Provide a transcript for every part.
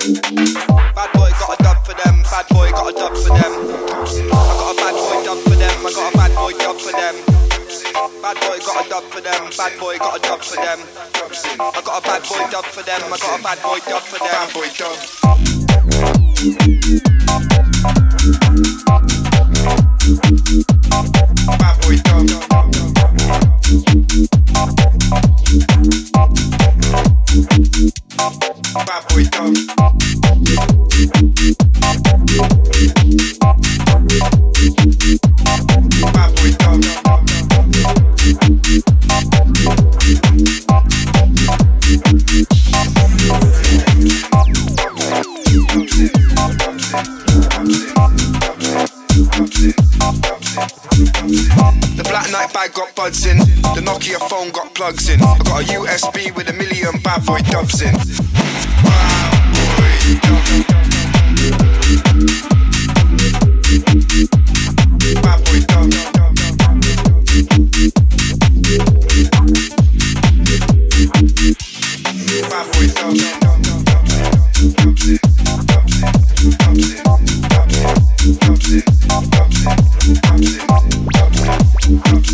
Bad boy got a dub for them, bad boy got a dub for them. I got a bad boy dub for them, I got a bad boy dub for them. Bad boy got a dub for them, bad boy got a dub for them. I got a bad boy dub for them, I got a bad boy dub for them. Bad boy dub. Black night bag got buds in. The Nokia phone got plugs in. I got a USB with a million bad boy dubs in. Bad boy dub. Bad boy dub. Bad boy dub. Bad boy dub. Bad boy got a dub for them.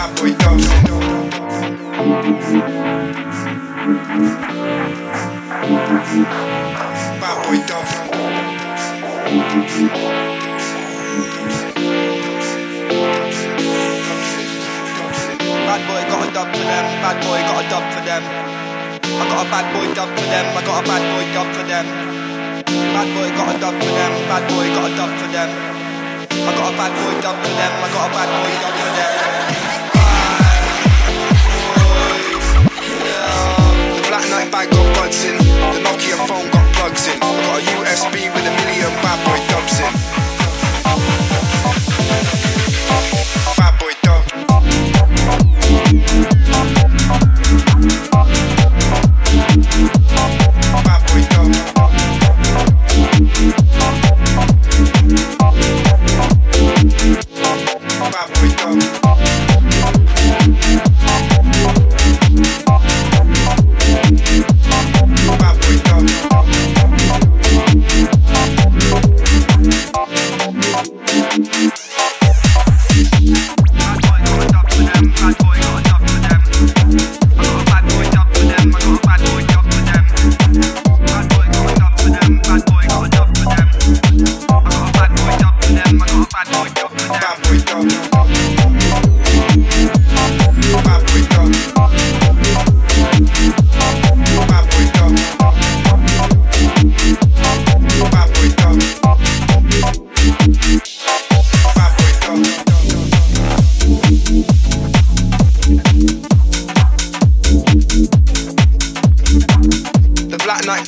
I got a bad boy dub for them. I got a bad boy dub for them. Bag in. The Nokia phone got plugs in. Got a USB with a million bad boy dubs in.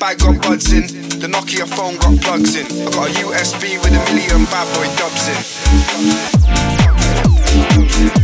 Bag got buds in. The Nokia phone got plugs in. I got a USB with a million bad boy dubs in.